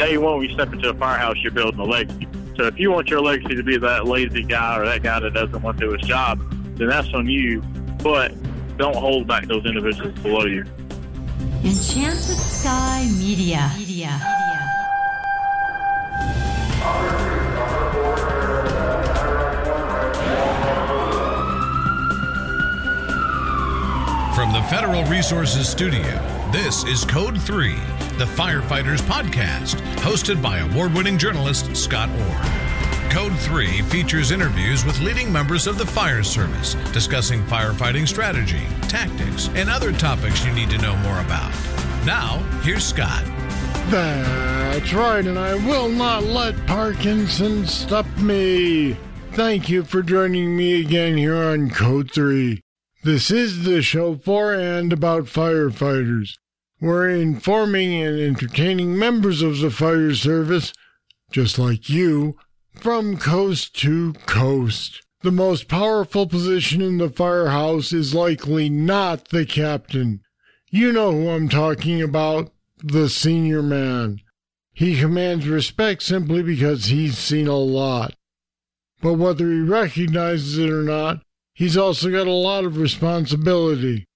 day one, when you step into a firehouse, you're building a legacy. So if you want your legacy to be that lazy guy or that guy that doesn't want to do his job, then that's on you. But don't hold back those individuals below you. Enchanted Sky Media. Media. From the Federal Resources Studio, this is Code 3, the Firefighters Podcast, hosted by award winning journalist Scott Orr. Code 3 features interviews with leading members of the fire service discussing firefighting strategy, tactics, and other topics you need to know more about. Now, here's Scott. That's right, and I will not let Parkinson stop me. Thank you for joining me again here on Code 3. This is the show for and about firefighters. We're informing and entertaining members of the fire service, just like you, from coast to coast. The most powerful position in the firehouse is likely not the captain. You know who I'm talking about the senior man. He commands respect simply because he's seen a lot. But whether he recognizes it or not, he's also got a lot of responsibility.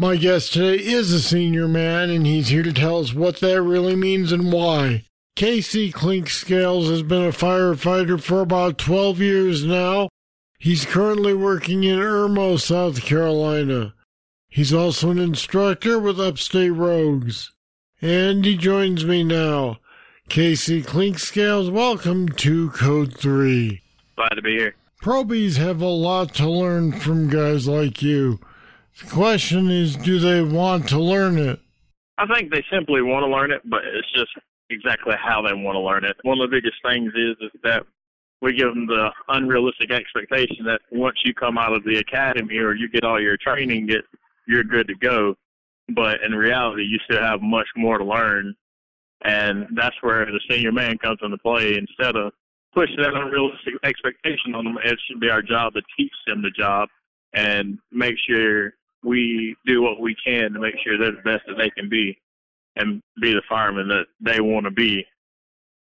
My guest today is a senior man, and he's here to tell us what that really means and why. Casey Clinkscales has been a firefighter for about 12 years now. He's currently working in Irmo, South Carolina. He's also an instructor with Upstate Rogues. And he joins me now. Casey Clinkscales, welcome to Code 3. Glad to be here. Probies have a lot to learn from guys like you. The question is, do they want to learn it? I think they simply want to learn it, but it's just exactly how they want to learn it. One of the biggest things is, is that we give them the unrealistic expectation that once you come out of the academy or you get all your training, that you're good to go. But in reality, you still have much more to learn. And that's where the senior man comes into play. Instead of pushing that unrealistic expectation on them, it should be our job to teach them the job and make sure we do what we can to make sure they're the best that they can be and be the firemen that they want to be,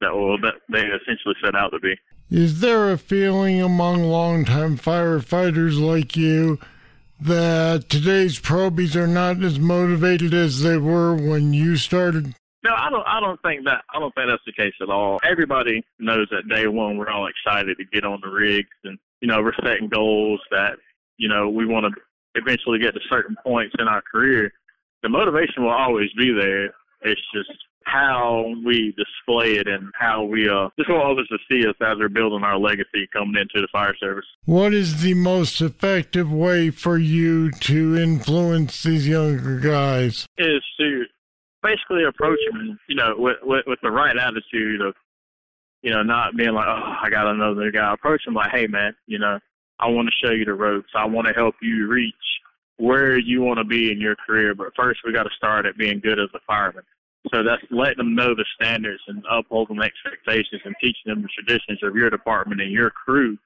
that will that they essentially set out to be. Is there a feeling among longtime firefighters like you that today's probies are not as motivated as they were when you started? No, I don't. I don't think that. I don't think that's the case at all. Everybody knows that day one we're all excited to get on the rigs, and you know we're setting goals that you know we want to eventually get to certain points in our career. The motivation will always be there. It's just how we display it and how we uh just want others to see us as we're building our legacy coming into the fire service. What is the most effective way for you to influence these younger guys? Is to basically approach them, you know, with, with with the right attitude of, you know, not being like, oh, I got another guy. Approach them like, hey, man, you know, I want to show you the ropes. I want to help you reach where you want to be in your career. But first, we got to start at being good as a fireman. So that's letting them know the standards and upholding the expectations and teaching them the traditions of your department and your crew.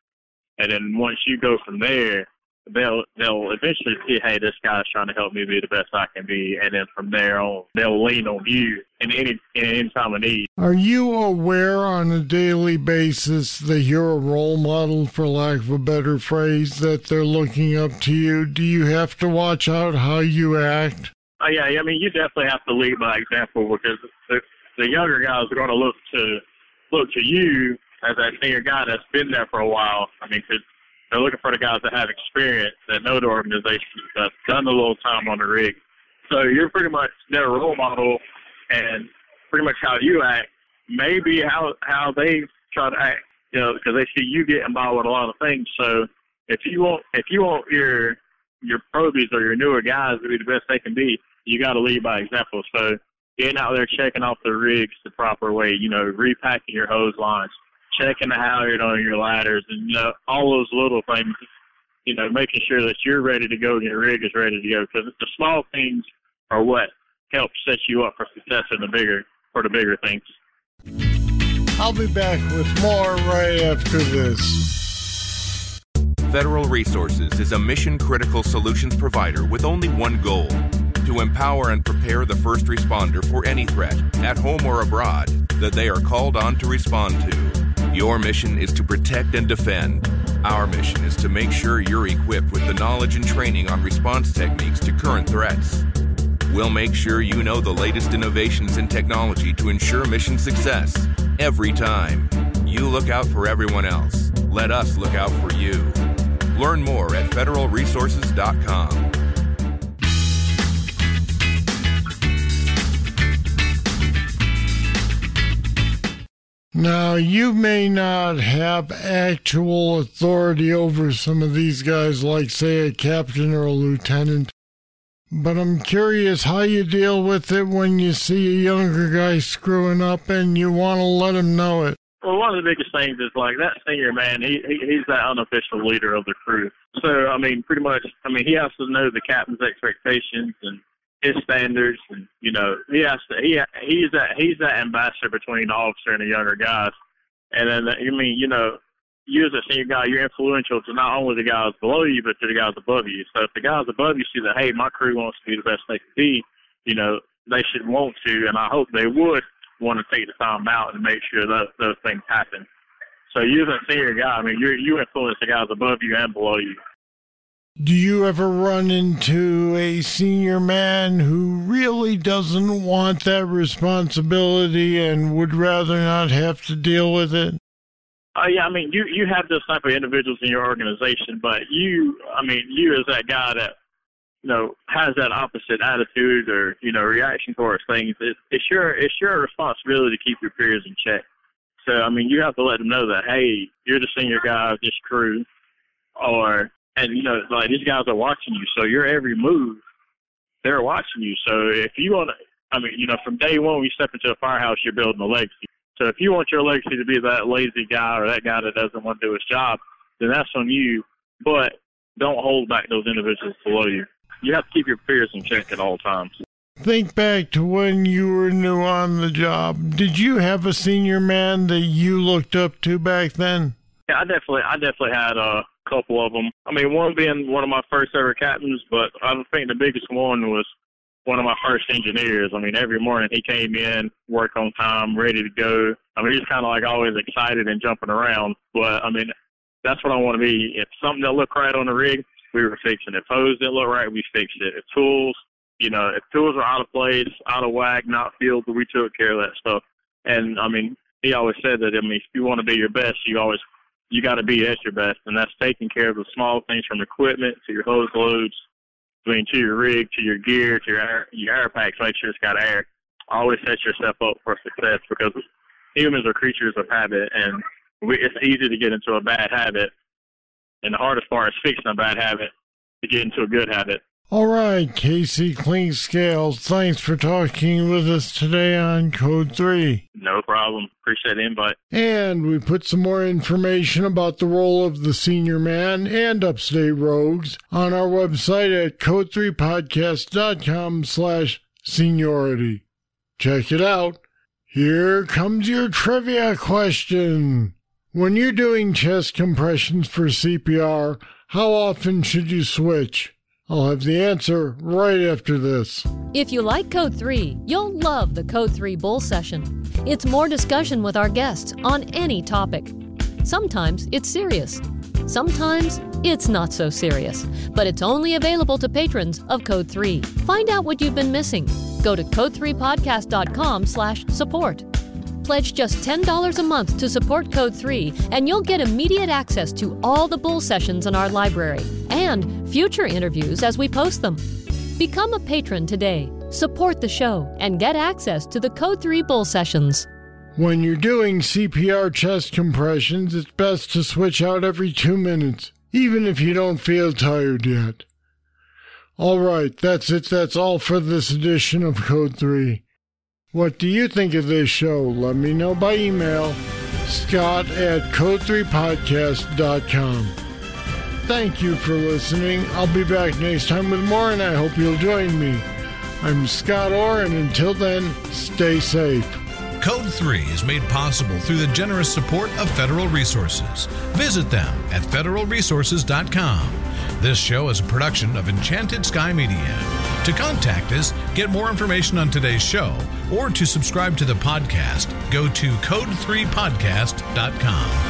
And then once you go from there, they'll they'll eventually see, hey, this guy's trying to help me be the best I can be, and then from there on, they'll lean on you in any in any time of need. Are you aware on a daily basis that you're a role model, for lack of a better phrase, that they're looking up to you? Do you have to watch out how you act? Oh yeah, I mean, you definitely have to lead by example because the, the younger guys are going to look to look to you as that senior guy that's been there for a while. I mean, because they're looking for the guys that have experience, that know the organization, that's done a little time on the rig. So you're pretty much their role model, and pretty much how you act, maybe how how they try to act. You know, because they see you get involved with a lot of things. So if you want if you want your your probies or your newer guys to be the best they can be, you got to lead by example. So getting out there checking off the rigs the proper way, you know, repacking your hose lines, checking the halyard on your ladders, and you know all those little things. You know, making sure that you're ready to go and your rig is ready to go because the small things are what help set you up for success in the bigger for the bigger things. I'll be back with more right after this. Federal Resources is a mission critical solutions provider with only one goal to empower and prepare the first responder for any threat, at home or abroad, that they are called on to respond to. Your mission is to protect and defend. Our mission is to make sure you're equipped with the knowledge and training on response techniques to current threats. We'll make sure you know the latest innovations in technology to ensure mission success every time. You look out for everyone else. Let us look out for you. Learn more at federalresources.com. Now, you may not have actual authority over some of these guys, like, say, a captain or a lieutenant, but I'm curious how you deal with it when you see a younger guy screwing up and you want to let him know it. Well, one of the biggest things is like that senior man. He, he he's that unofficial leader of the crew. So I mean, pretty much. I mean, he has to know the captain's expectations and his standards, and you know, he has to. He he's that he's that ambassador between the officer and the younger guys. And then I mean, you know, you as a senior guy, you're influential to not only the guys below you, but to the guys above you. So if the guys above you see that, hey, my crew wants to be the best they can be, you know, they should want to, and I hope they would want to take the time out and make sure that those things happen. So you as a senior guy, I mean, you you influence the guys above you and below you. Do you ever run into a senior man who really doesn't want that responsibility and would rather not have to deal with it? Uh, yeah, I mean, you you have those type of individuals in your organization, but you, I mean, you as that guy that you know, has that opposite attitude or, you know, reaction towards things, it, it's your it's your responsibility to keep your peers in check. So I mean you have to let them know that, hey, you're the senior guy of this crew or and you know, like these guys are watching you, so your every move they're watching you. So if you wanna I mean, you know, from day one when you step into a firehouse you're building a legacy. So if you want your legacy to be that lazy guy or that guy that doesn't want to do his job, then that's on you. But don't hold back those individuals below you you have to keep your peers in check at all times. Think back to when you were new on the job. Did you have a senior man that you looked up to back then? Yeah, I definitely, I definitely had a couple of them. I mean, one being one of my first ever captains, but I think the biggest one was one of my first engineers. I mean, every morning he came in, work on time, ready to go. I mean, he's kind of like always excited and jumping around. But I mean, that's what I want to be. If something don't look right on the rig, we were fixing it. If hose didn't look right, we fixed it. If tools, you know, if tools were out of place, out of whack, not filled, we took care of that stuff. And I mean, he always said that. I mean, if you want to be your best, you always you got to be at your best, and that's taking care of the small things from equipment to your hose loads, mean, to your rig, to your gear, to your air, your air packs. Make sure it's got air. Always set yourself up for success because humans are creatures of habit, and we, it's easy to get into a bad habit and the hardest part is fixing a bad habit to get into a good habit. All right, Casey Clinkscales, thanks for talking with us today on Code 3. No problem. Appreciate the invite. And we put some more information about the role of the senior man and upstate rogues on our website at code3podcast.com slash seniority. Check it out. Here comes your trivia question. When you're doing chest compressions for CPR, how often should you switch? I'll have the answer right after this. If you like Code 3, you'll love the Code 3 Bull Session. It's more discussion with our guests on any topic. Sometimes it's serious. Sometimes it's not so serious, but it's only available to patrons of Code 3. Find out what you've been missing. Go to code3podcast.com slash support pledge just $10 a month to support Code 3, and you'll get immediate access to all the Bull sessions in our library and future interviews as we post them. Become a patron today, support the show, and get access to the Code 3 Bull sessions. When you're doing CPR chest compressions, it's best to switch out every two minutes, even if you don't feel tired yet. All right, that's it. That's all for this edition of Code 3. What do you think of this show? Let me know by email, scott at code3podcast.com. Thank you for listening. I'll be back next time with more, and I hope you'll join me. I'm Scott Orr, and until then, stay safe. Code 3 is made possible through the generous support of Federal Resources. Visit them at federalresources.com. This show is a production of Enchanted Sky Media. To contact us, get more information on today's show, or to subscribe to the podcast, go to code3podcast.com.